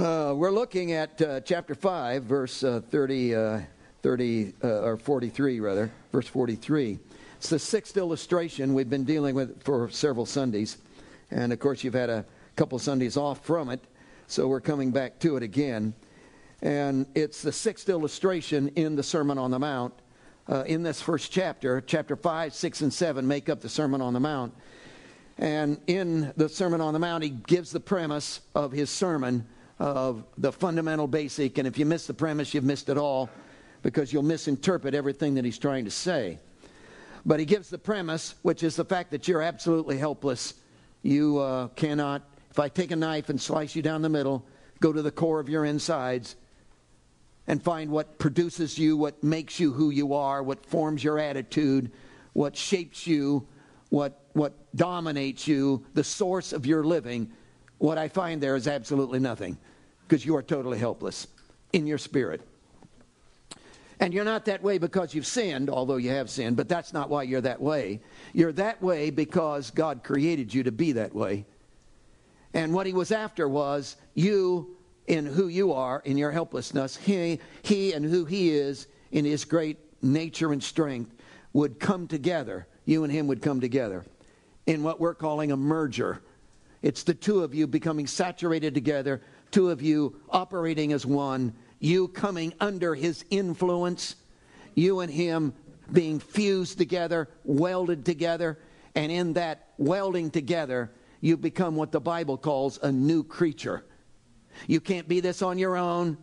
Uh, we're looking at uh, chapter 5, verse uh, 30, uh, 30 uh, or 43, rather, verse 43. It's the sixth illustration we've been dealing with for several Sundays. And of course, you've had a couple Sundays off from it, so we're coming back to it again. And it's the sixth illustration in the Sermon on the Mount. Uh, in this first chapter, chapter 5, 6, and 7 make up the Sermon on the Mount. And in the Sermon on the Mount, he gives the premise of his sermon of the fundamental basic. And if you miss the premise, you've missed it all because you'll misinterpret everything that he's trying to say. But he gives the premise, which is the fact that you're absolutely helpless. You uh, cannot, if I take a knife and slice you down the middle, go to the core of your insides and find what produces you, what makes you who you are, what forms your attitude, what shapes you, what, what dominates you, the source of your living, what I find there is absolutely nothing because you are totally helpless in your spirit. And you're not that way because you've sinned, although you have sinned, but that's not why you're that way. You're that way because God created you to be that way. And what he was after was you in who you are, in your helplessness, he, he and who he is in his great nature and strength would come together. You and him would come together in what we're calling a merger. It's the two of you becoming saturated together, two of you operating as one you coming under his influence, you and him being fused together, welded together, and in that welding together, you become what the Bible calls a new creature. You can't be this on your own.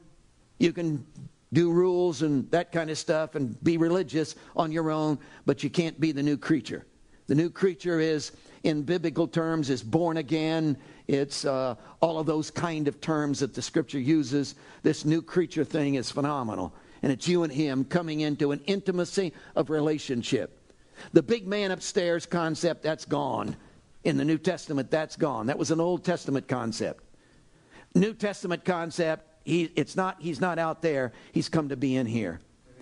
You can do rules and that kind of stuff and be religious on your own, but you can't be the new creature. The new creature is, in biblical terms, is born again, it's uh, all of those kind of terms that the scripture uses. This new creature thing is phenomenal. And it's you and him coming into an intimacy of relationship. The big man upstairs concept, that's gone. In the New Testament, that's gone. That was an Old Testament concept. New Testament concept, he, it's not, he's not out there, he's come to be in here.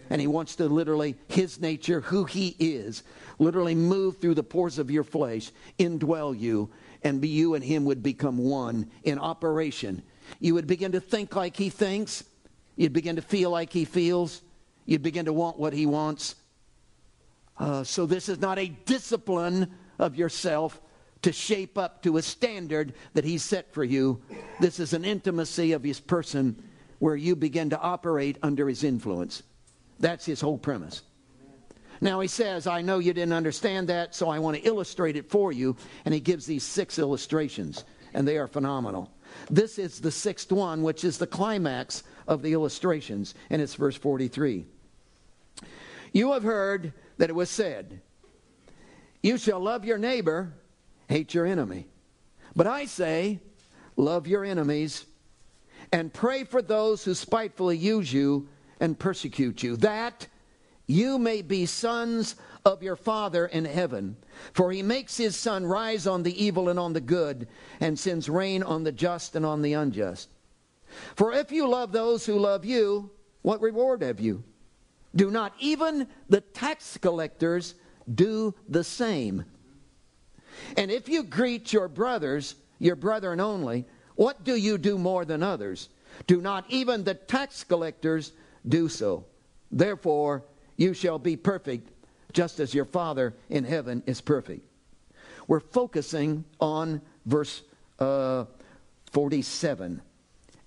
And he wants to literally, his nature, who he is, literally move through the pores of your flesh, indwell you, and be you and him would become one in operation. You would begin to think like he thinks. You'd begin to feel like he feels. You'd begin to want what he wants. Uh, so, this is not a discipline of yourself to shape up to a standard that he's set for you. This is an intimacy of his person where you begin to operate under his influence. That's his whole premise. Now he says, I know you didn't understand that, so I want to illustrate it for you. And he gives these six illustrations, and they are phenomenal. This is the sixth one, which is the climax of the illustrations, and it's verse 43. You have heard that it was said, You shall love your neighbor, hate your enemy. But I say, Love your enemies, and pray for those who spitefully use you and persecute you. That you may be sons of your Father in heaven. For he makes his sun rise on the evil and on the good, and sends rain on the just and on the unjust. For if you love those who love you, what reward have you? Do not even the tax collectors do the same? And if you greet your brothers, your brethren only, what do you do more than others? Do not even the tax collectors do so? Therefore, you shall be perfect, just as your Father in heaven is perfect. We're focusing on verse uh, 47.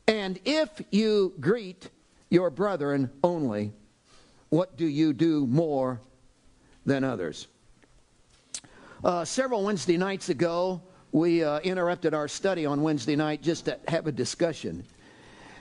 And if you greet your brethren only, what do you do more than others? Uh, several Wednesday nights ago, we uh, interrupted our study on Wednesday night just to have a discussion.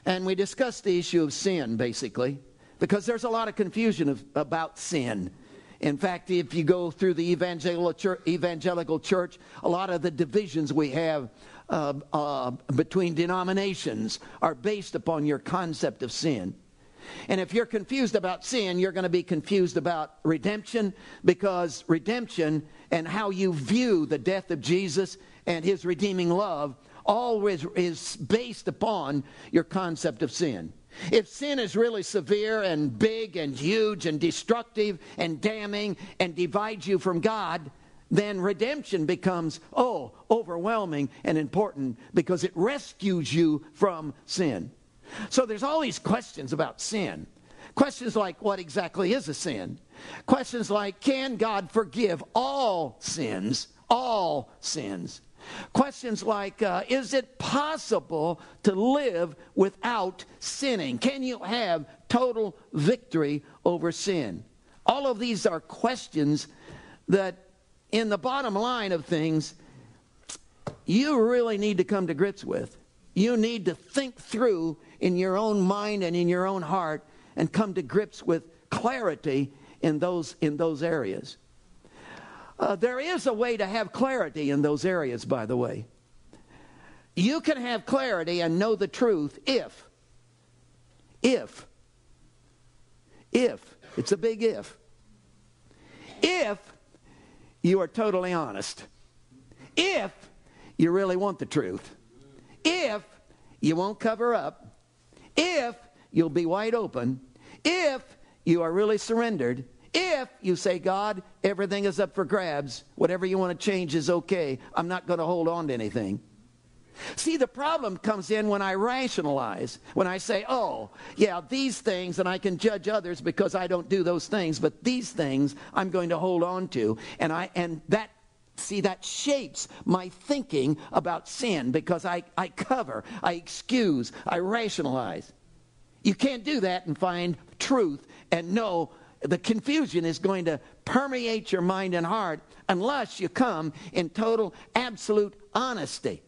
And we discussed the issue of sin, basically because there's a lot of confusion of, about sin. In fact, if you go through the evangelical church, a lot of the divisions we have uh, uh, between denominations are based upon your concept of sin. And if you're confused about sin, you're going to be confused about redemption because redemption and how you view the death of Jesus and his redeeming love always is based upon your concept of sin. If sin is really severe and big and huge and destructive and damning and divides you from God, then redemption becomes, oh, overwhelming and important because it rescues you from sin. So there's all these questions about sin. Questions like, what exactly is a sin? Questions like, can God forgive all sins? All sins. Questions like, uh, is it possible to live without sinning? Can you have total victory over sin? All of these are questions that, in the bottom line of things, you really need to come to grips with. You need to think through in your own mind and in your own heart and come to grips with clarity in those, in those areas. Uh, there is a way to have clarity in those areas, by the way. You can have clarity and know the truth if, if, if, it's a big if, if you are totally honest, if you really want the truth, if you won't cover up, if you'll be wide open, if you are really surrendered, if you say, God, everything is up for grabs, whatever you want to change is okay, I'm not going to hold on to anything. See, the problem comes in when I rationalize, when I say, oh, yeah, these things, and I can judge others because I don't do those things, but these things I'm going to hold on to. And, I, and that See, that shapes my thinking about sin because I, I cover, I excuse, I rationalize. You can't do that and find truth and know the confusion is going to permeate your mind and heart unless you come in total, absolute honesty.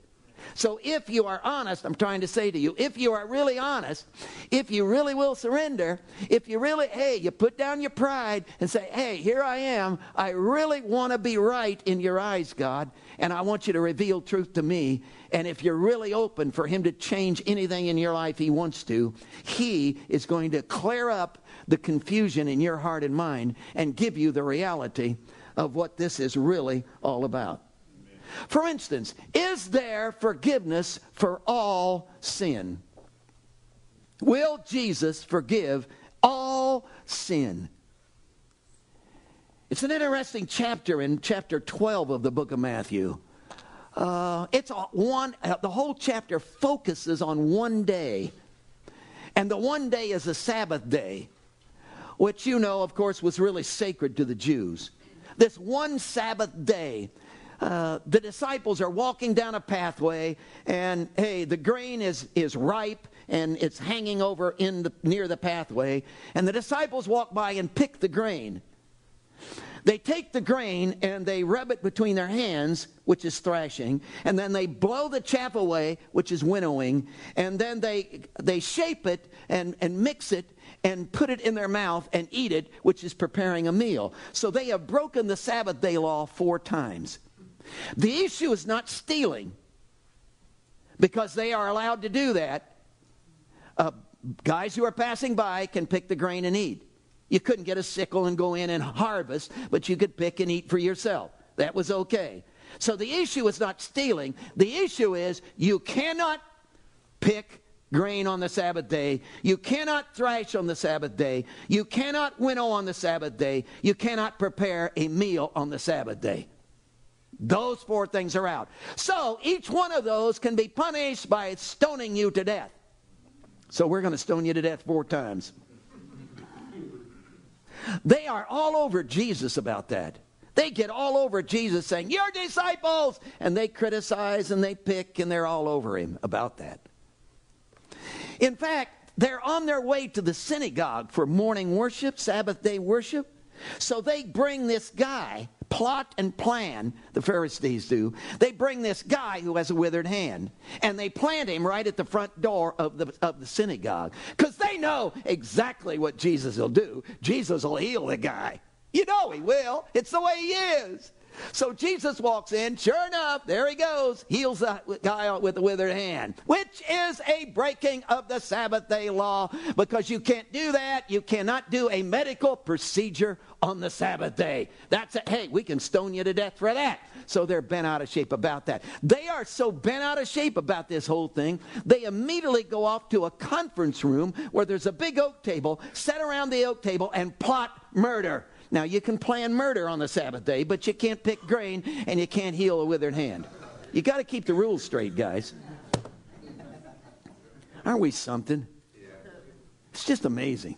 So if you are honest, I'm trying to say to you, if you are really honest, if you really will surrender, if you really, hey, you put down your pride and say, hey, here I am. I really want to be right in your eyes, God, and I want you to reveal truth to me. And if you're really open for Him to change anything in your life He wants to, He is going to clear up the confusion in your heart and mind and give you the reality of what this is really all about. For instance, is there forgiveness for all sin? Will Jesus forgive all sin? It's an interesting chapter in chapter 12 of the book of Matthew. Uh, it's one, uh, the whole chapter focuses on one day. And the one day is a Sabbath day, which you know, of course, was really sacred to the Jews. This one Sabbath day uh, the disciples are walking down a pathway, and hey, the grain is, is ripe and it's hanging over in the, near the pathway. And the disciples walk by and pick the grain. They take the grain and they rub it between their hands, which is thrashing, and then they blow the chaff away, which is winnowing, and then they, they shape it and, and mix it and put it in their mouth and eat it, which is preparing a meal. So they have broken the Sabbath day law four times. The issue is not stealing, because they are allowed to do that. Uh, guys who are passing by can pick the grain and eat. You couldn't get a sickle and go in and harvest, but you could pick and eat for yourself. That was okay. So the issue is not stealing. The issue is you cannot pick grain on the Sabbath day. You cannot thrash on the Sabbath day. You cannot winnow on the Sabbath day. You cannot prepare a meal on the Sabbath day. Those four things are out. So each one of those can be punished by stoning you to death. So we're going to stone you to death four times. They are all over Jesus about that. They get all over Jesus saying, Your disciples! And they criticize and they pick and they're all over him about that. In fact, they're on their way to the synagogue for morning worship, Sabbath day worship. So they bring this guy plot and plan, the Pharisees do. They bring this guy who has a withered hand and they plant him right at the front door of the, of the synagogue because they know exactly what Jesus will do. Jesus will heal the guy. You know he will, it's the way he is. So Jesus walks in, sure enough, there he goes, heals the guy with the withered hand, which is a breaking of the Sabbath day law because you can't do that. You cannot do a medical procedure on the Sabbath day. That's it. Hey, we can stone you to death for that. So they're bent out of shape about that. They are so bent out of shape about this whole thing, they immediately go off to a conference room where there's a big oak table, set around the oak table, and plot murder. Now, you can plan murder on the Sabbath day, but you can't pick grain and you can't heal a withered hand. You got to keep the rules straight, guys. Aren't we something? It's just amazing.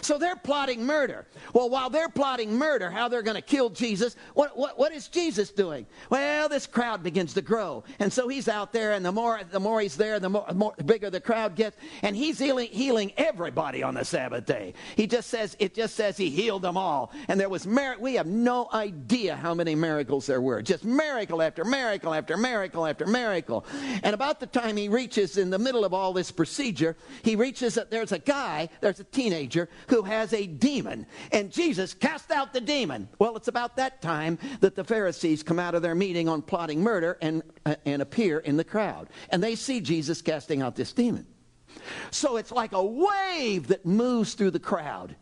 So they're plotting murder. Well, while they're plotting murder, how they're going to kill Jesus, what, what, what is Jesus doing? Well, this crowd begins to grow. And so he's out there, and the more, the more he's there, the more, more bigger the crowd gets. And he's healing, healing everybody on the Sabbath day. He just says, it just says he healed them all. And there was, mer- we have no idea how many miracles there were. Just miracle after miracle after miracle after miracle. And about the time he reaches in the middle of all this procedure, he reaches that there's a guy, there's a teenager who has a demon. And Jesus cast out the demon. Well, it's about that time that the Pharisees come out of their meeting on plotting murder and, uh, and appear in the crowd. And they see Jesus casting out this demon. So it's like a wave that moves through the crowd.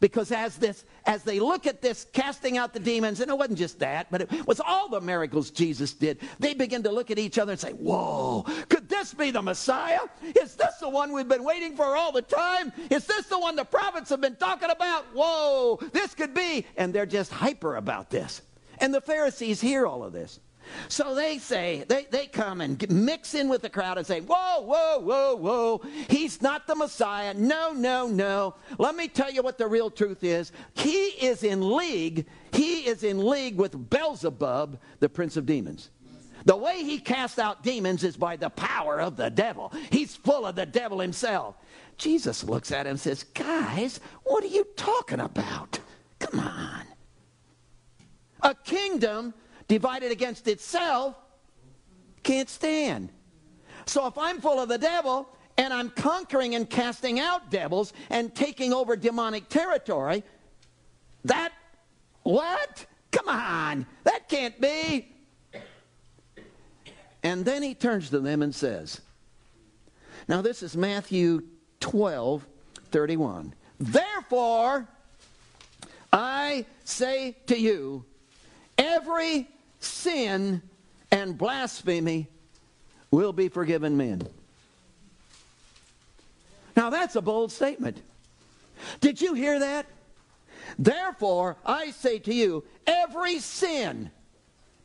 Because as this, as they look at this casting out the demons, and it wasn't just that, but it was all the miracles Jesus did, they begin to look at each other and say, Whoa, could this be the Messiah? Is this the one we've been waiting for all the time? Is this the one the prophets have been talking about? Whoa, this could be. And they're just hyper about this. And the Pharisees hear all of this. So they say, they, they come and mix in with the crowd and say, Whoa, whoa, whoa, whoa, he's not the Messiah. No, no, no. Let me tell you what the real truth is. He is in league, he is in league with Beelzebub, the prince of demons. The way he casts out demons is by the power of the devil. He's full of the devil himself. Jesus looks at him and says, Guys, what are you talking about? Come on. A kingdom divided against itself can't stand. So if I'm full of the devil and I'm conquering and casting out devils and taking over demonic territory, that, what? Come on, that can't be. And then he turns to them and says, now this is Matthew 12, 31. Therefore, I say to you, every sin and blasphemy will be forgiven men. Now that's a bold statement. Did you hear that? Therefore, I say to you, every sin,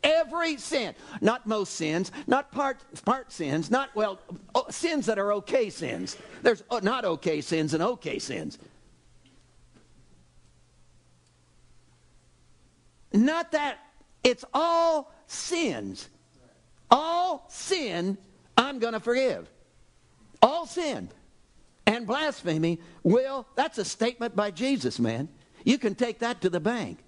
every sin, not most sins, not part, part sins, not, well, sins that are okay sins. There's uh, not okay sins and okay sins. Not that it's all sins. All sin, I'm going to forgive. All sin. And blasphemy will, that's a statement by Jesus, man. You can take that to the bank.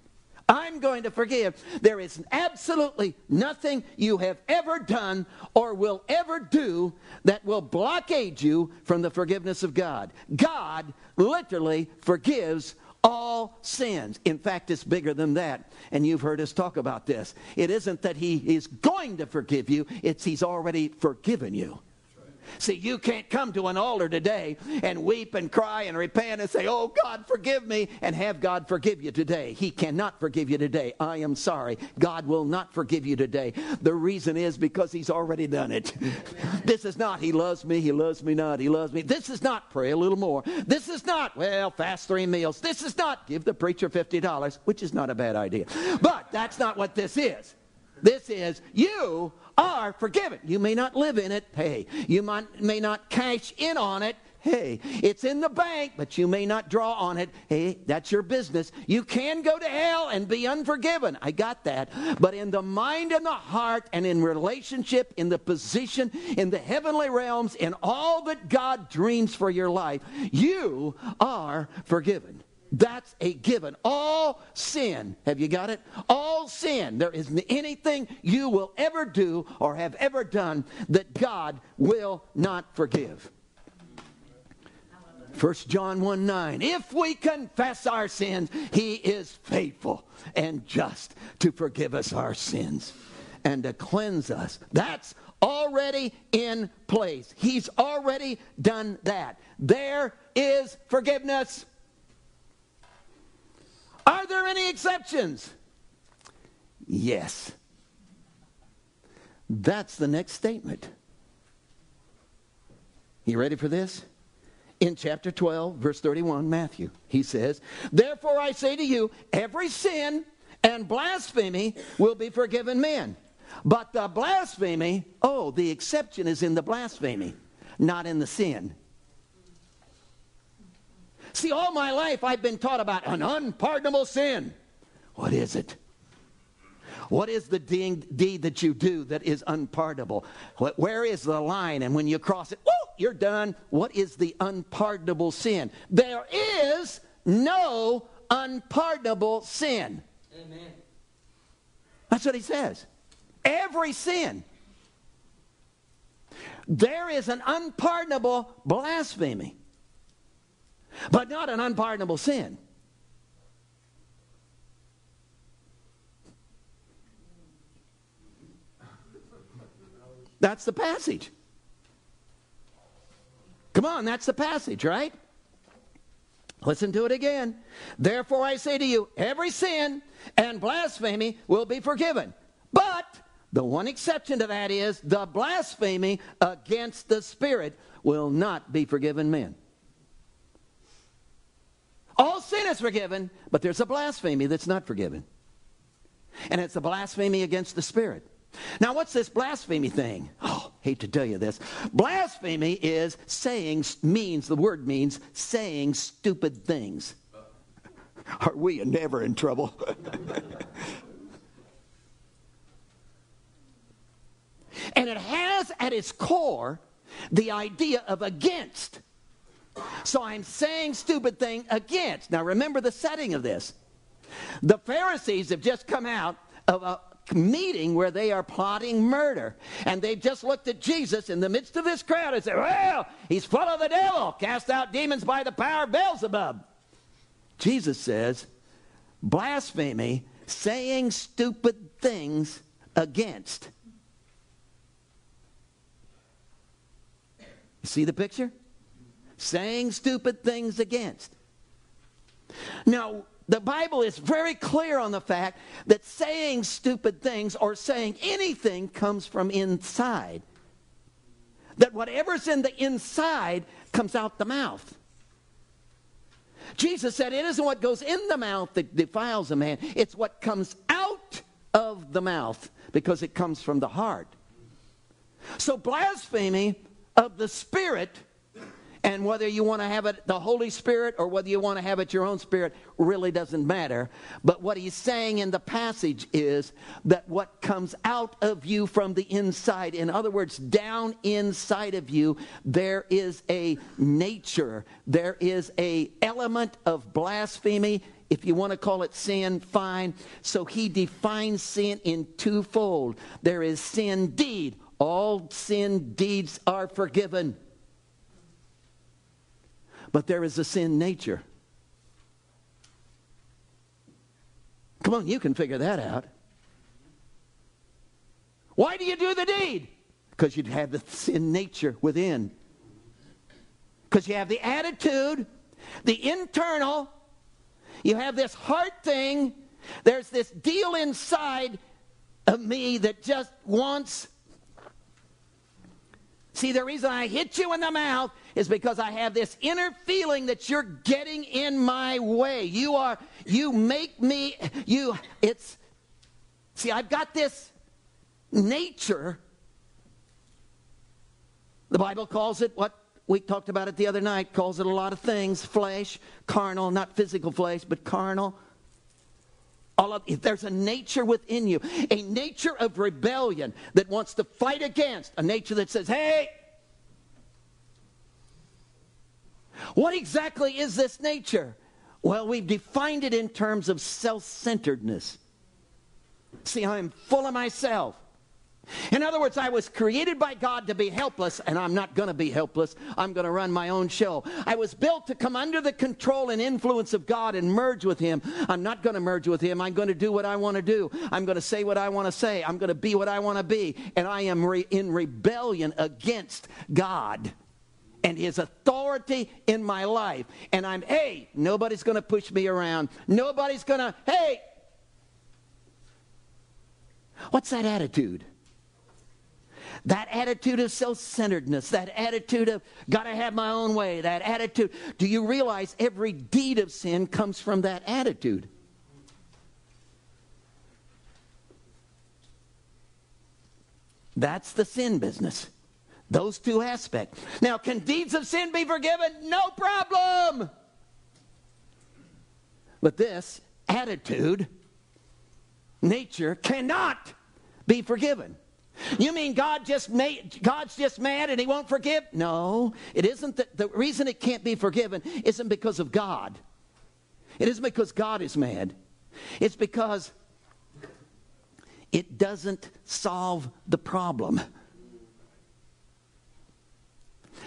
I'm going to forgive. There is absolutely nothing you have ever done or will ever do that will blockade you from the forgiveness of God. God literally forgives all sins. In fact, it's bigger than that. And you've heard us talk about this. It isn't that He is going to forgive you, it's He's already forgiven you. See, you can't come to an altar today and weep and cry and repent and say, Oh, God, forgive me, and have God forgive you today. He cannot forgive you today. I am sorry. God will not forgive you today. The reason is because He's already done it. this is not, He loves me, He loves me not, He loves me. This is not, pray a little more. This is not, well, fast three meals. This is not, give the preacher $50, which is not a bad idea. But that's not what this is. This is, you are forgiven. You may not live in it. Hey, you might, may not cash in on it. Hey, it's in the bank, but you may not draw on it. Hey, that's your business. You can go to hell and be unforgiven. I got that. But in the mind and the heart and in relationship, in the position, in the heavenly realms, in all that God dreams for your life, you are forgiven. That's a given. All sin, have you got it? All sin. There isn't anything you will ever do or have ever done that God will not forgive. 1 John 1 9. If we confess our sins, he is faithful and just to forgive us our sins and to cleanse us. That's already in place. He's already done that. There is forgiveness. Are there any exceptions? Yes. That's the next statement. You ready for this? in chapter 12, verse 31, Matthew. He says, Therefore I say to you, every sin and blasphemy will be forgiven men. But the blasphemy, oh, the exception is in the blasphemy, not in the sin. See, all my life I've been taught about an unpardonable sin. What is it? What is the deed that you do that is unpardonable? Where is the line? And when you cross it, whoo, you're done. What is the unpardonable sin? There is no unpardonable sin. Amen. That's what he says. Every sin. There is an unpardonable blasphemy, but not an unpardonable sin. That's the passage. Come on, that's the passage, right? Listen to it again. Therefore, I say to you, every sin and blasphemy will be forgiven. But the one exception to that is the blasphemy against the Spirit will not be forgiven men. All sin is forgiven, but there's a blasphemy that's not forgiven. And it's a blasphemy against the Spirit. Now, what's this blasphemy thing? Oh, hate to tell you this. Blasphemy is saying, means, the word means saying stupid things. Are we never in trouble? and it has at its core the idea of against. So I'm saying stupid thing against. Now remember the setting of this. The Pharisees have just come out of a meeting where they are plotting murder. And they've just looked at Jesus in the midst of this crowd and said, Well, he's full of the devil, cast out demons by the power of Beelzebub. Jesus says, blasphemy, saying stupid things against. You see the picture? Saying stupid things against. Now, the Bible is very clear on the fact that saying stupid things or saying anything comes from inside. That whatever's in the inside comes out the mouth. Jesus said it isn't what goes in the mouth that defiles a man, it's what comes out of the mouth because it comes from the heart. So, blasphemy of the Spirit and whether you want to have it the Holy Spirit or whether you want to have it your own spirit really doesn't matter. But what he's saying in the passage is that what comes out of you from the inside, in other words, down inside of you, there is a nature, there is a element of blasphemy. If you want to call it sin, fine. So he defines sin in twofold. There is sin deed. All sin deeds are forgiven but there is a sin nature. Come on, you can figure that out. Why do you do the deed? Because you have the sin nature within. Because you have the attitude, the internal, you have this heart thing, there's this deal inside of me that just wants. See, the reason I hit you in the mouth is because I have this inner feeling that you're getting in my way. You are, you make me, you, it's, see, I've got this nature. The Bible calls it what we talked about it the other night, calls it a lot of things flesh, carnal, not physical flesh, but carnal. All of, there's a nature within you, a nature of rebellion that wants to fight against, a nature that says, hey, What exactly is this nature? Well, we've defined it in terms of self centeredness. See, I'm full of myself. In other words, I was created by God to be helpless, and I'm not going to be helpless. I'm going to run my own show. I was built to come under the control and influence of God and merge with Him. I'm not going to merge with Him. I'm going to do what I want to do. I'm going to say what I want to say. I'm going to be what I want to be. And I am re- in rebellion against God and his authority in my life. And I'm, hey, nobody's going to push me around. Nobody's going to, hey. What's that attitude? That attitude of self centeredness, that attitude of gotta have my own way, that attitude. Do you realize every deed of sin comes from that attitude? That's the sin business. Those two aspects. Now, can deeds of sin be forgiven? No problem. But this attitude, nature, cannot be forgiven. You mean God just made, God's just mad and he won't forgive? No, it isn't that the reason it can't be forgiven isn't because of God. It isn't because God is mad. It's because it doesn't solve the problem.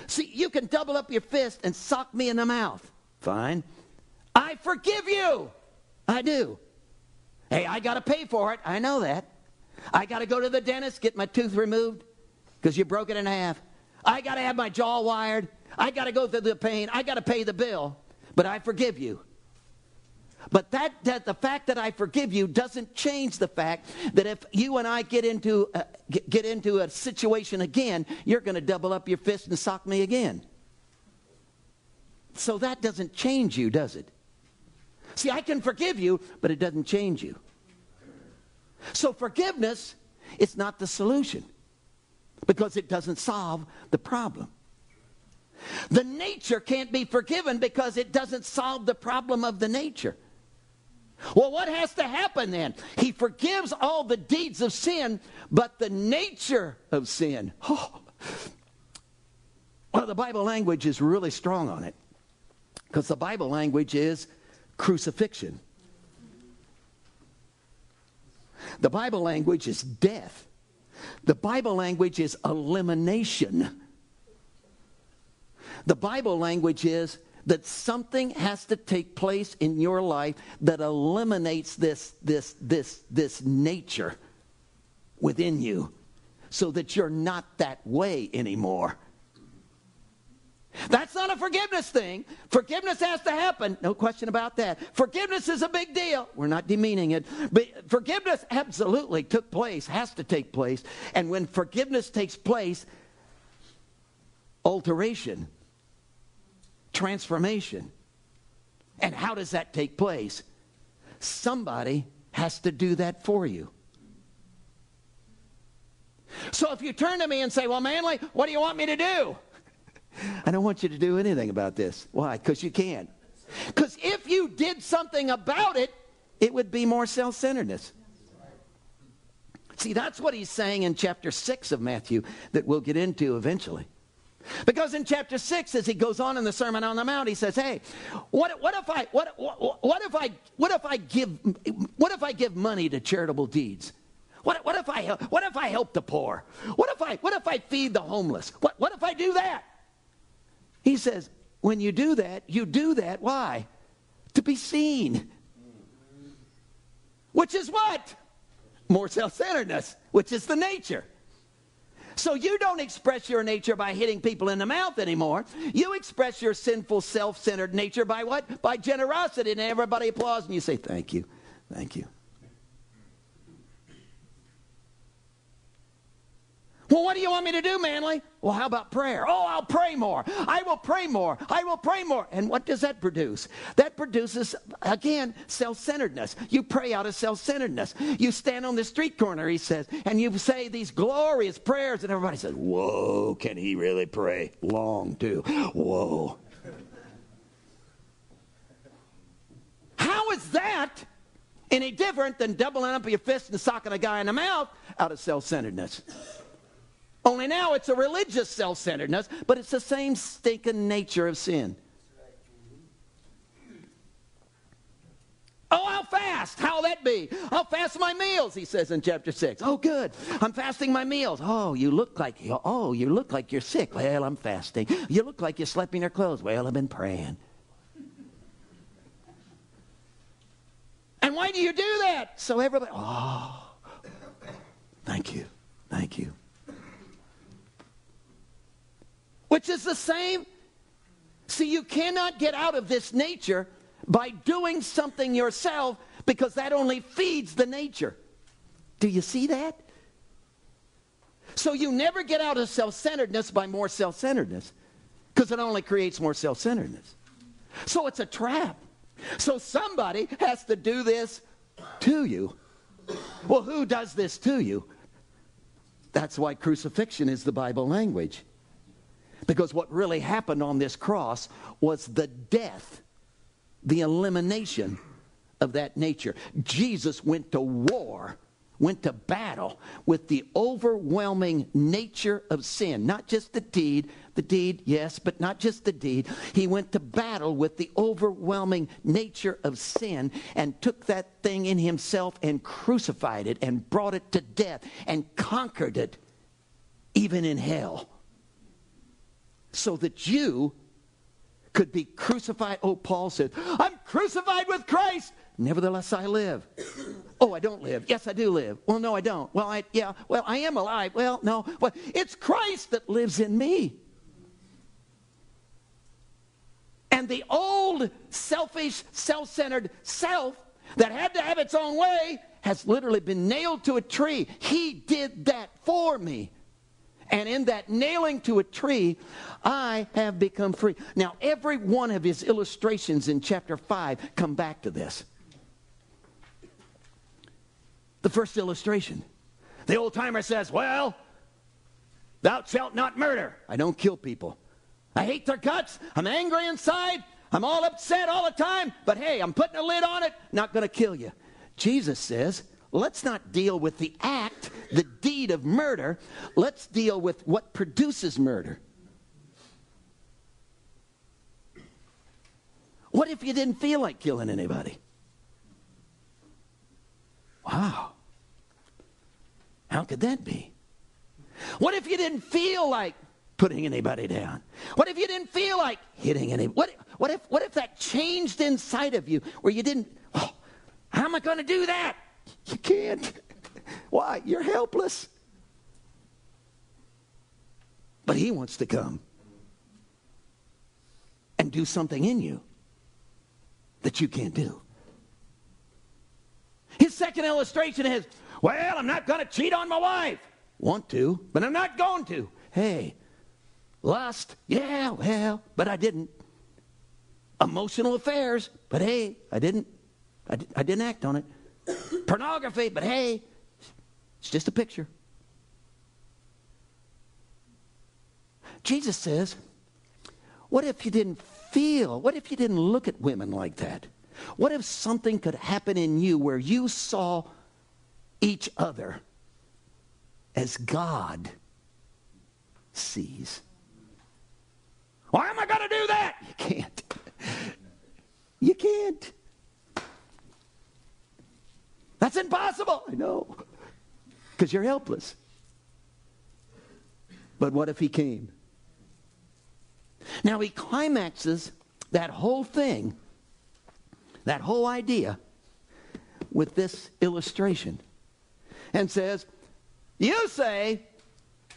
See, you can double up your fist and sock me in the mouth. Fine. I forgive you. I do. Hey, I got to pay for it. I know that. I got to go to the dentist, get my tooth removed because you broke it in half. I got to have my jaw wired. I got to go through the pain. I got to pay the bill. But I forgive you. But that, that the fact that I forgive you doesn't change the fact that if you and I get into uh, a, get into a situation again, you're going to double up your fist and sock me again. So that doesn't change you, does it? See, I can forgive you, but it doesn't change you. So forgiveness is not the solution because it doesn't solve the problem. The nature can't be forgiven because it doesn't solve the problem of the nature. Well, what has to happen then? He forgives all the deeds of sin, but the nature of sin. Oh. Well, the Bible language is really strong on it because the Bible language is crucifixion. The Bible language is death. The Bible language is elimination. The Bible language is that something has to take place in your life that eliminates this, this, this, this nature within you so that you're not that way anymore. That's not a forgiveness thing. Forgiveness has to happen. No question about that. Forgiveness is a big deal. We're not demeaning it. But forgiveness absolutely took place, has to take place. And when forgiveness takes place, alteration, transformation. And how does that take place? Somebody has to do that for you. So if you turn to me and say, Well, Manly, what do you want me to do? I don't want you to do anything about this. Why? Because you can't. Because if you did something about it, it would be more self centeredness. See, that's what he's saying in chapter 6 of Matthew that we'll get into eventually. Because in chapter 6, as he goes on in the Sermon on the Mount, he says, Hey, what, what, if, I, what, what, if, I, what, if, I give, what if I give money to charitable deeds? What, what, if I, what if I help the poor? What if I, what if I feed the homeless? What, what if I do that? He says, when you do that, you do that. Why? To be seen. Which is what? More self centeredness, which is the nature. So you don't express your nature by hitting people in the mouth anymore. You express your sinful, self centered nature by what? By generosity. And everybody applauds and you say, Thank you. Thank you. Well, what do you want me to do, Manley? Well, how about prayer? Oh, I'll pray more. I will pray more. I will pray more. And what does that produce? That produces, again, self centeredness. You pray out of self centeredness. You stand on the street corner, he says, and you say these glorious prayers, and everybody says, Whoa, can he really pray? Long, too. Whoa. How is that any different than doubling up your fist and socking a guy in the mouth out of self centeredness? Only now it's a religious self centeredness, but it's the same stinking nature of sin. Oh, I'll fast. How'll that be? I'll fast my meals, he says in chapter 6. Oh, good. I'm fasting my meals. Oh, you look like oh, you look like you're sick. Well, I'm fasting. You look like you slept in your clothes. Well, I've been praying. And why do you do that? So everybody, oh, thank you. Thank you which is the same. See, you cannot get out of this nature by doing something yourself because that only feeds the nature. Do you see that? So you never get out of self centeredness by more self centeredness because it only creates more self centeredness. So it's a trap. So somebody has to do this to you. Well, who does this to you? That's why crucifixion is the Bible language. Because what really happened on this cross was the death, the elimination of that nature. Jesus went to war went to battle with the overwhelming nature of sin. Not just the deed, the deed, yes, but not just the deed. He went to battle with the overwhelming nature of sin and took that thing in himself and crucified it and brought it to death and conquered it, even in hell. So that you could be crucified. Oh, Paul said, I'm crucified with Christ. Nevertheless, I live. Oh, I don't live. Yes, I do live. Well, no, I don't. Well, I, yeah, well, I am alive. Well, no. Well, it's Christ that lives in me. And the old selfish, self centered self that had to have its own way has literally been nailed to a tree. He did that for me. And in that nailing to a tree, I have become free. Now, every one of his illustrations in chapter 5 come back to this. The first illustration. The old timer says, Well, thou shalt not murder. I don't kill people. I hate their guts. I'm angry inside. I'm all upset all the time. But hey, I'm putting a lid on it. Not going to kill you. Jesus says, Let's not deal with the act, the deed of murder. Let's deal with what produces murder. What if you didn't feel like killing anybody? Wow. How could that be? What if you didn't feel like putting anybody down? What if you didn't feel like hitting anybody? What, what, if, what if that changed inside of you where you didn't, oh, how am I going to do that? You can't. Why? You're helpless. But he wants to come and do something in you that you can't do. His second illustration is well, I'm not going to cheat on my wife. Want to, but I'm not going to. Hey, lust, yeah, well, but I didn't. Emotional affairs, but hey, I didn't. I, I didn't act on it. Pornography, but hey, it's just a picture. Jesus says, What if you didn't feel? What if you didn't look at women like that? What if something could happen in you where you saw each other as God sees? Why am I going to do that? You can't. You can't. That's impossible. I know. Because you're helpless. But what if he came? Now he climaxes that whole thing, that whole idea, with this illustration and says, You say,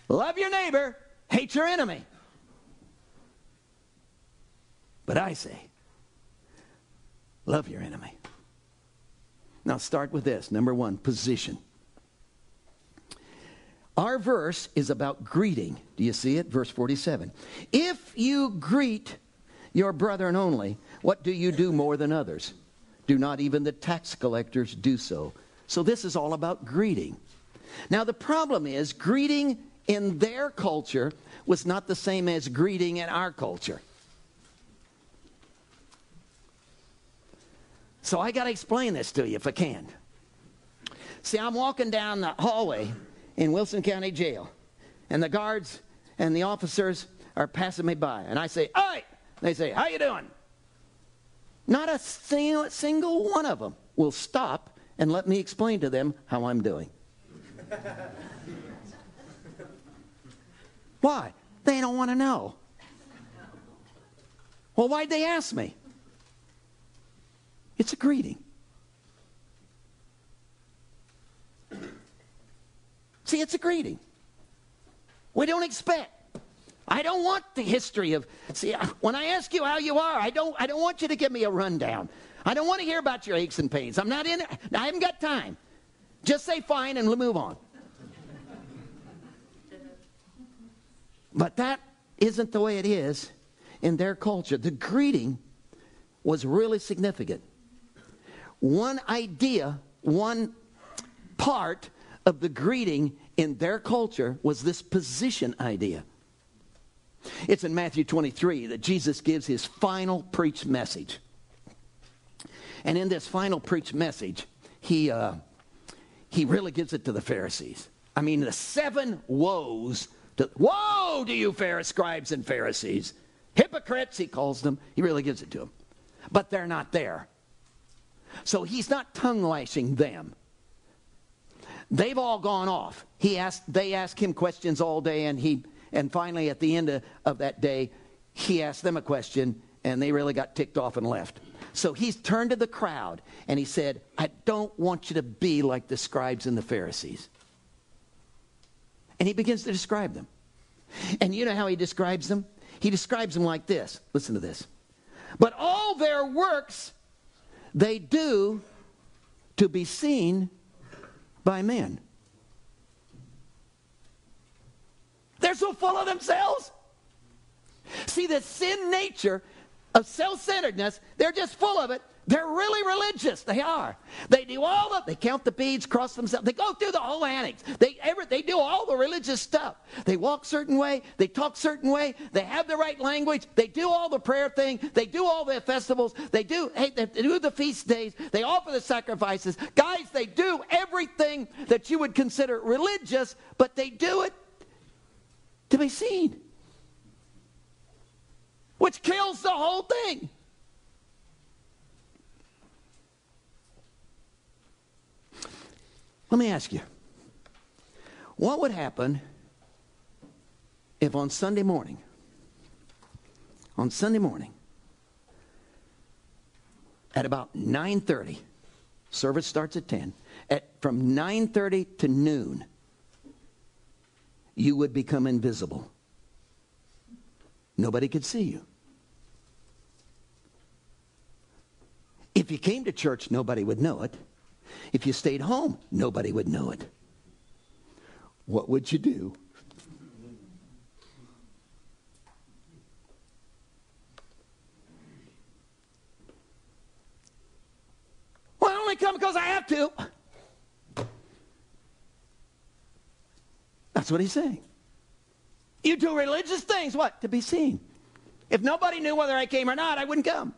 love your neighbor, hate your enemy. But I say, love your enemy. Now, start with this. Number one, position. Our verse is about greeting. Do you see it? Verse 47. If you greet your brethren only, what do you do more than others? Do not even the tax collectors do so? So, this is all about greeting. Now, the problem is, greeting in their culture was not the same as greeting in our culture. So I got to explain this to you if I can. See, I'm walking down the hallway in Wilson County Jail, and the guards and the officers are passing me by, and I say, "Hey!" They say, "How you doing?" Not a single one of them will stop and let me explain to them how I'm doing. Why? They don't want to know. Well, why'd they ask me? It's a greeting. See, it's a greeting. We don't expect. I don't want the history of. See, when I ask you how you are, I don't. I don't want you to give me a rundown. I don't want to hear about your aches and pains. I'm not in it. I haven't got time. Just say fine and move on. But that isn't the way it is in their culture. The greeting was really significant. One idea, one part of the greeting in their culture was this position idea. It's in Matthew 23 that Jesus gives his final preach message. And in this final preach message, he, uh, he really gives it to the Pharisees. I mean, the seven woes. To, Woe to you, Pharisees, scribes and Pharisees! Hypocrites, he calls them. He really gives it to them. But they're not there. So he's not tongue lashing them. They've all gone off. He asked, they ask him questions all day, and he and finally, at the end of, of that day, he asked them a question, and they really got ticked off and left. So he's turned to the crowd and he said, I don't want you to be like the scribes and the Pharisees. And he begins to describe them. And you know how he describes them? He describes them like this. Listen to this. But all their works they do to be seen by men. They're so full of themselves. See, the sin nature of self centeredness, they're just full of it. They're really religious. They are. They do all the, they count the beads, cross themselves. They go through the whole annex. They, ever, they do all the religious stuff. They walk certain way. They talk certain way. They have the right language. They do all the prayer thing. They do all the festivals. They do, hey, they do the feast days. They offer the sacrifices. Guys, they do everything that you would consider religious, but they do it to be seen, which kills the whole thing. Let me ask you what would happen if on Sunday morning, on Sunday morning, at about 9:30, service starts at 10, at from 9:30 to noon, you would become invisible. Nobody could see you. If you came to church, nobody would know it. If you stayed home, nobody would know it. What would you do? Well, I only come because I have to. That's what he's saying. You do religious things, what? To be seen. If nobody knew whether I came or not, I wouldn't come.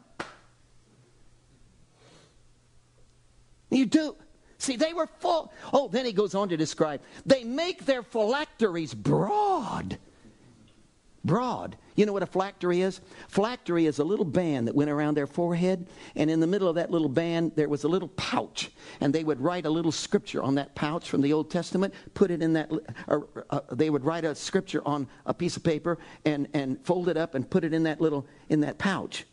You do. See, they were full. Oh, then he goes on to describe they make their phylacteries broad. Broad. You know what a phylactery is? Phylactery is a little band that went around their forehead, and in the middle of that little band, there was a little pouch, and they would write a little scripture on that pouch from the Old Testament, put it in that, or, uh, they would write a scripture on a piece of paper and, and fold it up and put it in that little, in that pouch.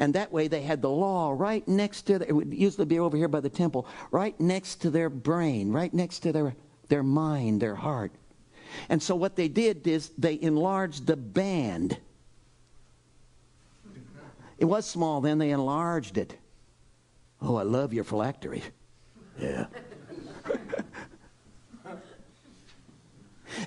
And that way they had the law right next to, the, it would usually be over here by the temple, right next to their brain, right next to their, their mind, their heart. And so what they did is they enlarged the band. It was small then, they enlarged it. Oh, I love your phylactery. Yeah.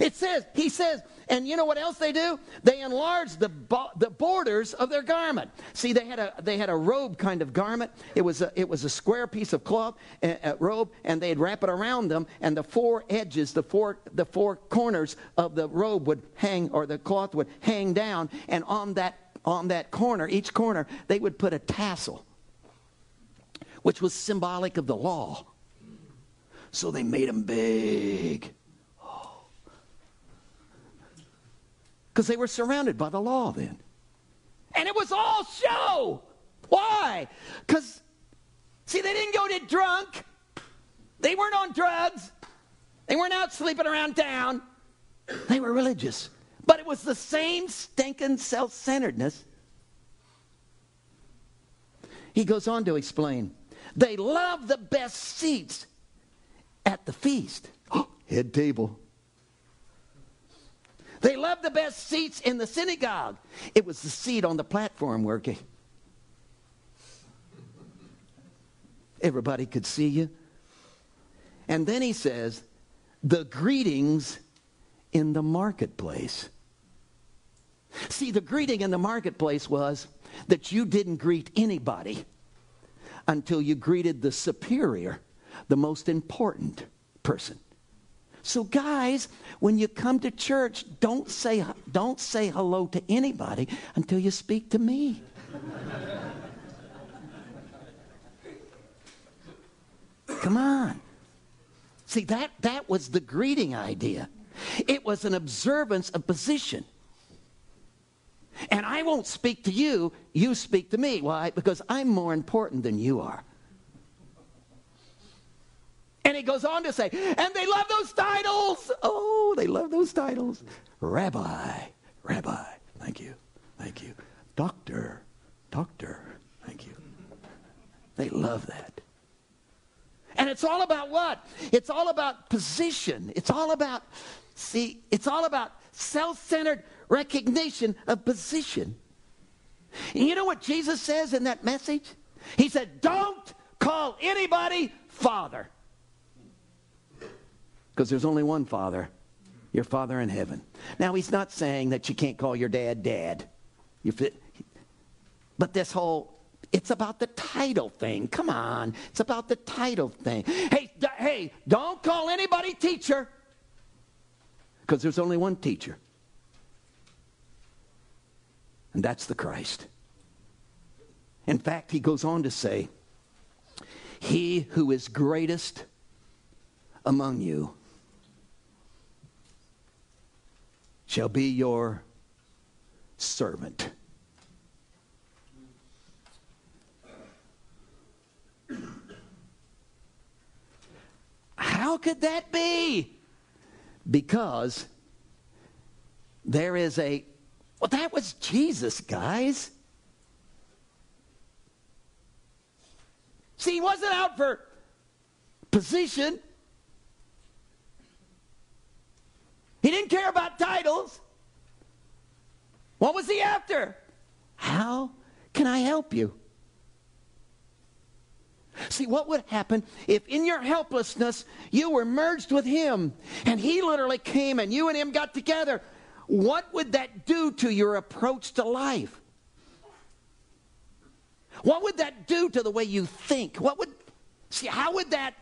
It says, he says, and you know what else they do? They enlarge the, bo- the borders of their garment. See, they had a they had a robe kind of garment. It was a, it was a square piece of cloth, a, a robe, and they'd wrap it around them, and the four edges, the four the four corners of the robe would hang, or the cloth would hang down, and on that on that corner, each corner, they would put a tassel, which was symbolic of the law. So they made them big. Because they were surrounded by the law then. And it was all show. Why? Because, see, they didn't go get drunk. They weren't on drugs. They weren't out sleeping around town. They were religious. But it was the same stinking self centeredness. He goes on to explain they love the best seats at the feast. head table. They loved the best seats in the synagogue. It was the seat on the platform working. Everybody could see you. And then he says, the greetings in the marketplace. See, the greeting in the marketplace was that you didn't greet anybody until you greeted the superior, the most important person. So guys, when you come to church, don't say don't say hello to anybody until you speak to me. Come on. See that that was the greeting idea. It was an observance of position. And I won't speak to you, you speak to me. Why? Because I'm more important than you are. He goes on to say, and they love those titles. Oh, they love those titles. Rabbi, Rabbi, thank you, thank you. Doctor, Doctor, thank you. They love that. And it's all about what? It's all about position. It's all about, see, it's all about self centered recognition of position. And you know what Jesus says in that message? He said, Don't call anybody Father. Because there's only one Father, your Father in heaven. Now, he's not saying that you can't call your dad dad. But this whole it's about the title thing. Come on. It's about the title thing. Hey, d- hey, don't call anybody teacher. Because there's only one teacher. And that's the Christ. In fact, he goes on to say, He who is greatest among you shall be your servant. How could that be? Because there is a well, that was Jesus, guys. See, he wasn't out for position. He didn't care about titles. What was he after? How can I help you? See, what would happen if in your helplessness you were merged with him and he literally came and you and him got together? what would that do to your approach to life? What would that do to the way you think? What would, see, how would that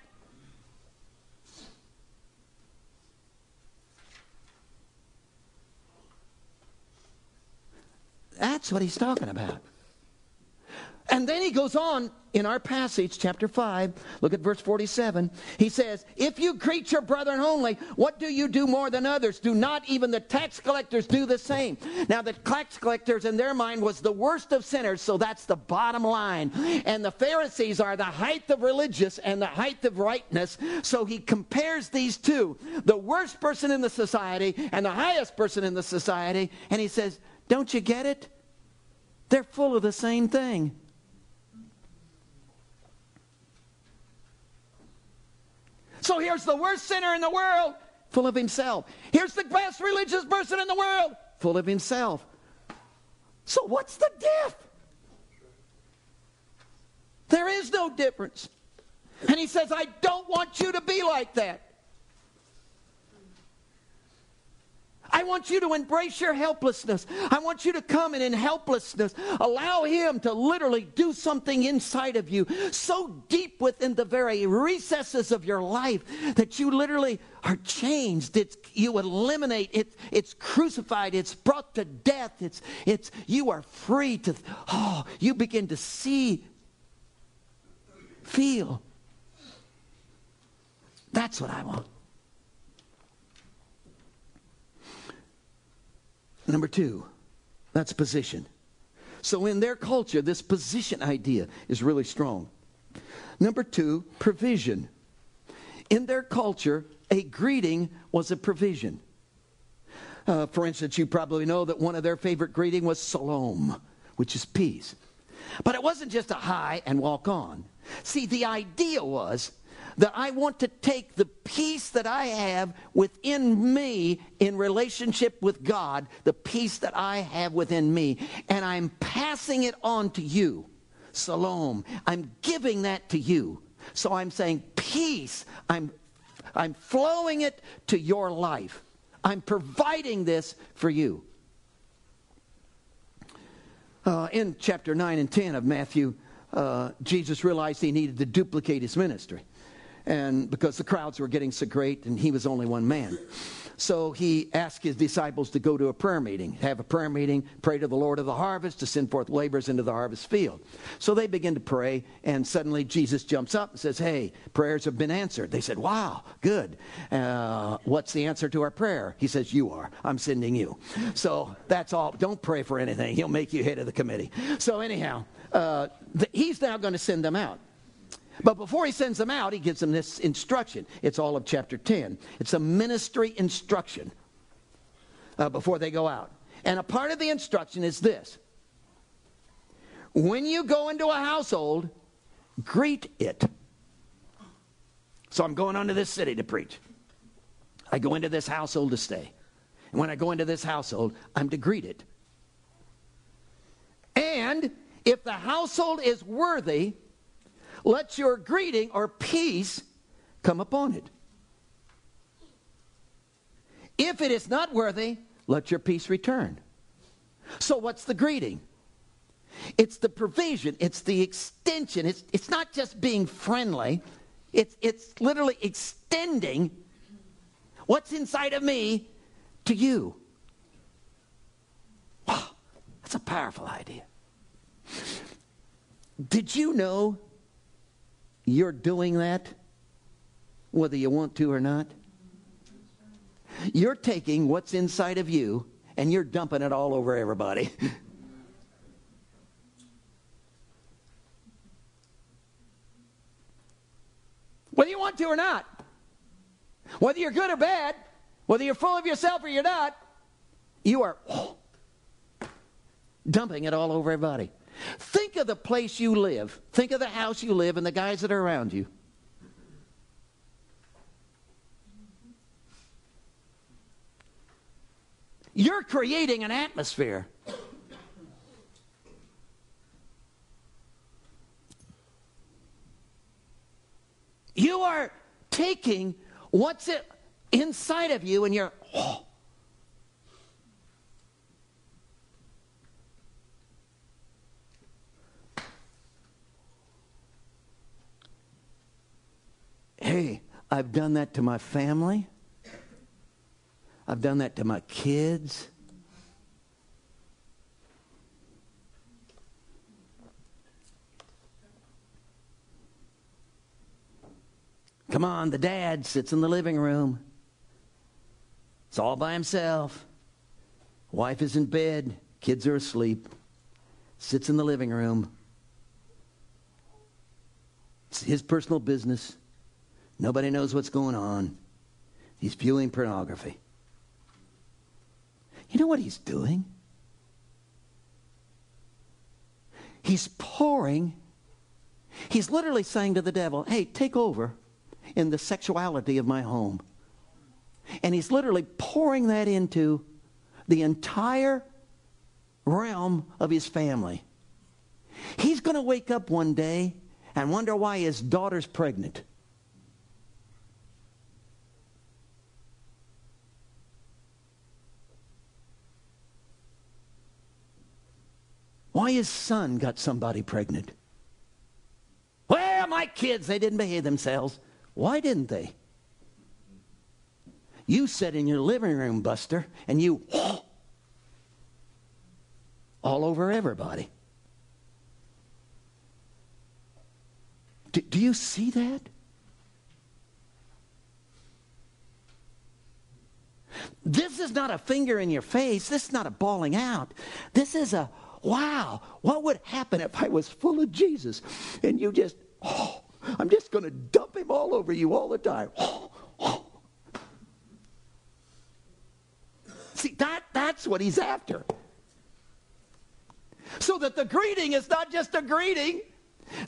That's what he's talking about. And then he goes on in our passage, chapter 5, look at verse 47. He says, If you greet your brethren only, what do you do more than others? Do not even the tax collectors do the same? Now, the tax collectors in their mind was the worst of sinners, so that's the bottom line. And the Pharisees are the height of religious and the height of rightness. So he compares these two the worst person in the society and the highest person in the society. And he says, Don't you get it? They're full of the same thing. So here's the worst sinner in the world, full of himself. Here's the best religious person in the world, full of himself. So what's the diff? There is no difference. And he says, I don't want you to be like that. I want you to embrace your helplessness. I want you to come and in helplessness allow Him to literally do something inside of you so deep within the very recesses of your life that you literally are changed. It's, you eliminate it. It's crucified. It's brought to death. It's, it's, you are free to, oh, you begin to see, feel. That's what I want. Number two, that's position. So in their culture, this position idea is really strong. Number two, provision. In their culture, a greeting was a provision. Uh, for instance, you probably know that one of their favorite greeting was shalom, which is peace. But it wasn't just a hi and walk on. See, the idea was that I want to take the peace that I have within me in relationship with God, the peace that I have within me, and I'm passing it on to you. Shalom. I'm giving that to you. So I'm saying peace. I'm I'm flowing it to your life. I'm providing this for you. Uh, in chapter 9 and 10 of Matthew, uh, Jesus realized he needed to duplicate his ministry. And because the crowds were getting so great and he was only one man. So he asked his disciples to go to a prayer meeting, have a prayer meeting, pray to the Lord of the harvest to send forth laborers into the harvest field. So they begin to pray, and suddenly Jesus jumps up and says, Hey, prayers have been answered. They said, Wow, good. Uh, what's the answer to our prayer? He says, You are. I'm sending you. So that's all. Don't pray for anything. He'll make you head of the committee. So, anyhow, uh, the, he's now going to send them out. But before he sends them out, he gives them this instruction. It's all of chapter 10. It's a ministry instruction uh, before they go out. And a part of the instruction is this when you go into a household, greet it. So I'm going onto this city to preach. I go into this household to stay. And when I go into this household, I'm to greet it. And if the household is worthy, let your greeting or peace come upon it. If it is not worthy, let your peace return. So, what's the greeting? It's the provision, it's the extension. It's, it's not just being friendly, it's, it's literally extending what's inside of me to you. Wow, that's a powerful idea. Did you know you're doing that whether you want to or not. You're taking what's inside of you and you're dumping it all over everybody. whether you want to or not. Whether you're good or bad, whether you're full of yourself or you're not, you are oh, dumping it all over everybody. Think of the place you live. Think of the house you live and the guys that are around you. You're creating an atmosphere. You are taking what's it inside of you and you're, oh, Hey, I've done that to my family. I've done that to my kids. Come on, the dad sits in the living room. It's all by himself. Wife is in bed, kids are asleep. Sits in the living room. It's his personal business. Nobody knows what's going on. He's viewing pornography. You know what he's doing? He's pouring. He's literally saying to the devil, hey, take over in the sexuality of my home. And he's literally pouring that into the entire realm of his family. He's going to wake up one day and wonder why his daughter's pregnant. Why his son got somebody pregnant? Well, my kids, they didn't behave themselves. Why didn't they? You sat in your living room, Buster, and you all over everybody. Do, do you see that? This is not a finger in your face. This is not a bawling out. This is a wow, what would happen if I was full of Jesus and you just, oh, I'm just going to dump him all over you all the time. Oh, oh. See, that, that's what he's after. So that the greeting is not just a greeting.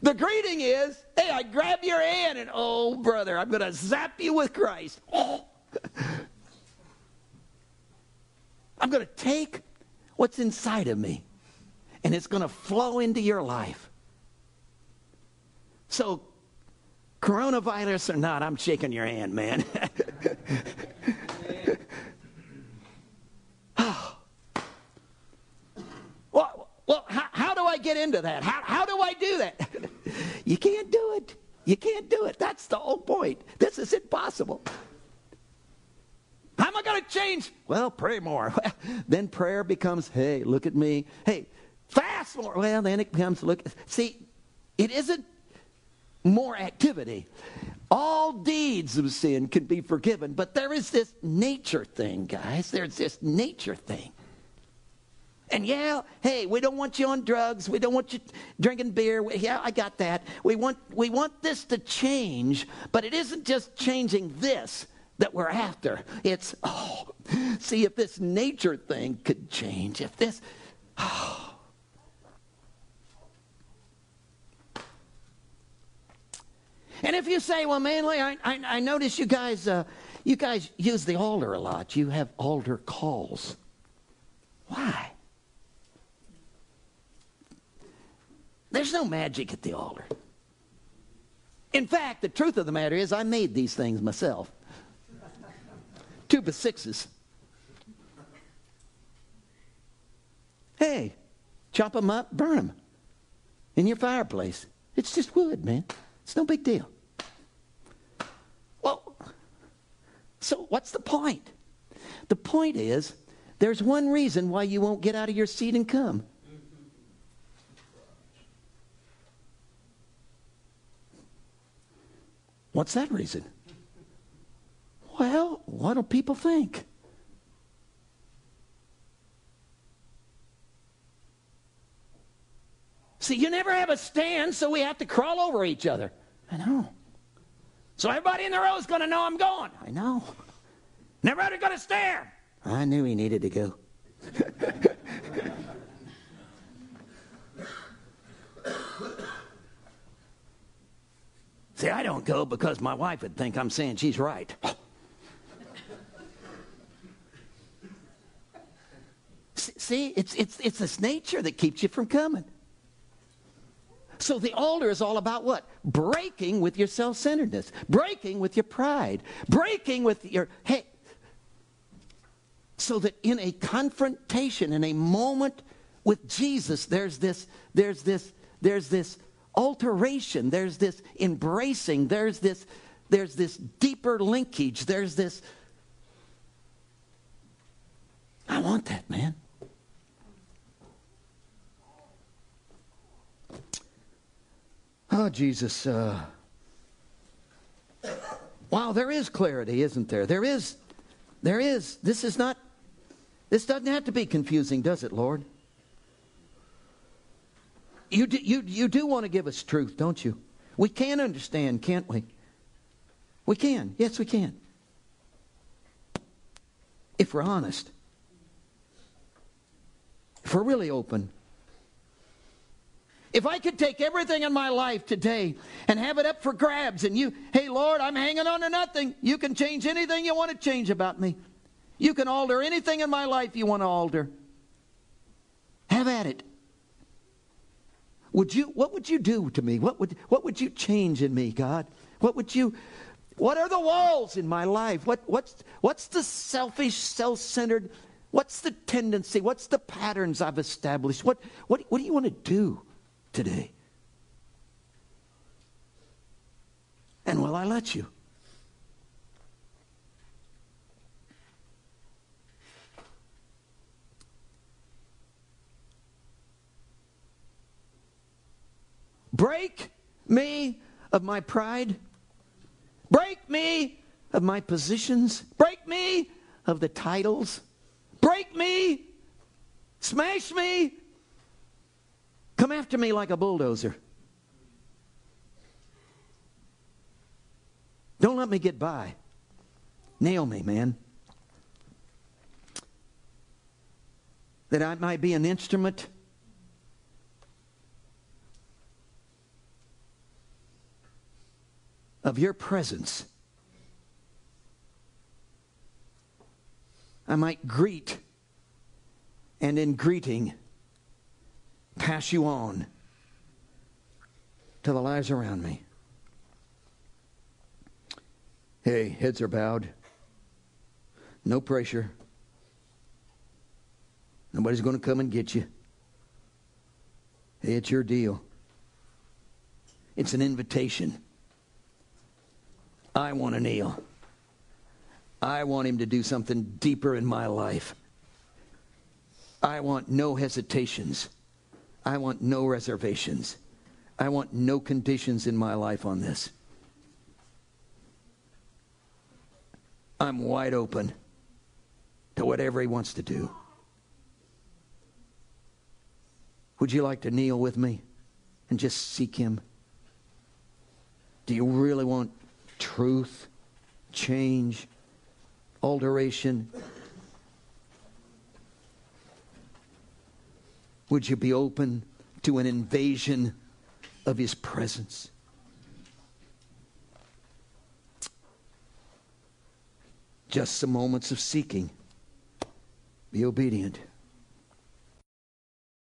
The greeting is, hey, I grab your hand and, oh, brother, I'm going to zap you with Christ. Oh. I'm going to take what's inside of me and it's going to flow into your life. So, coronavirus or not, I'm shaking your hand, man. Well, well how, how, do I get into that? How, how do I do that? you can't do it. You can't do it. That's the whole point. This is impossible. How am I going to change? Well, pray more. then prayer becomes, hey, look at me. Hey, fast more. Well, then it becomes, look. See, it isn't more activity. All deeds of sin can be forgiven, but there is this nature thing, guys. There's this nature thing. And yeah, hey, we don't want you on drugs. We don't want you drinking beer. Yeah, I got that. We want, we want this to change, but it isn't just changing this that we're after. It's, oh, see, if this nature thing could change, if this, oh. And if you say, well, mainly, I, I, I notice you guys, uh, you guys use the altar a lot. You have altar calls. Why? There's no magic at the altar. In fact, the truth of the matter is, I made these things myself. Two by sixes. Hey, chop them up, burn them in your fireplace. It's just wood, man. It's no big deal. Well, so what's the point? The point is, there's one reason why you won't get out of your seat and come. What's that reason? Well, what do people think? See, you never have a stand, so we have to crawl over each other. I know. So everybody in the row is going to know I'm going. I know. Never had to go to stare. I knew he needed to go. See, I don't go because my wife would think I'm saying she's right. See, it's, it's, it's this nature that keeps you from coming. So the altar is all about what? Breaking with your self centeredness, breaking with your pride, breaking with your, hey. So that in a confrontation, in a moment with Jesus, there's this, there's this, there's this alteration, there's this embracing, there's this, there's this deeper linkage, there's this. I want that, man. Oh, Jesus. Uh, wow, there is clarity, isn't there? There is. There is. This is not. This doesn't have to be confusing, does it, Lord? You do, you, you do want to give us truth, don't you? We can understand, can't we? We can. Yes, we can. If we're honest. If we're really open. If I could take everything in my life today and have it up for grabs, and you, hey, Lord, I'm hanging on to nothing. You can change anything you want to change about me. You can alter anything in my life you want to alter. Have at it. Would you, what would you do to me? What would, what would you change in me, God? What would you, what are the walls in my life? What, what's, what's the selfish, self centered, what's the tendency? What's the patterns I've established? What, what, what do you want to do today? And will I let you? Break me of my pride. Break me of my positions. Break me of the titles. Break me. Smash me. Come after me like a bulldozer. Don't let me get by. Nail me, man. That I might be an instrument of your presence, I might greet and in greeting pass you on to the lives around me. Hey, heads are bowed. No pressure. Nobody's going to come and get you. Hey, it's your deal. It's an invitation. I want to kneel. I want him to do something deeper in my life. I want no hesitations. I want no reservations. I want no conditions in my life on this. I'm wide open to whatever he wants to do. Would you like to kneel with me and just seek him? Do you really want truth, change, alteration? Would you be open to an invasion of his presence? Just some moments of seeking. Be obedient.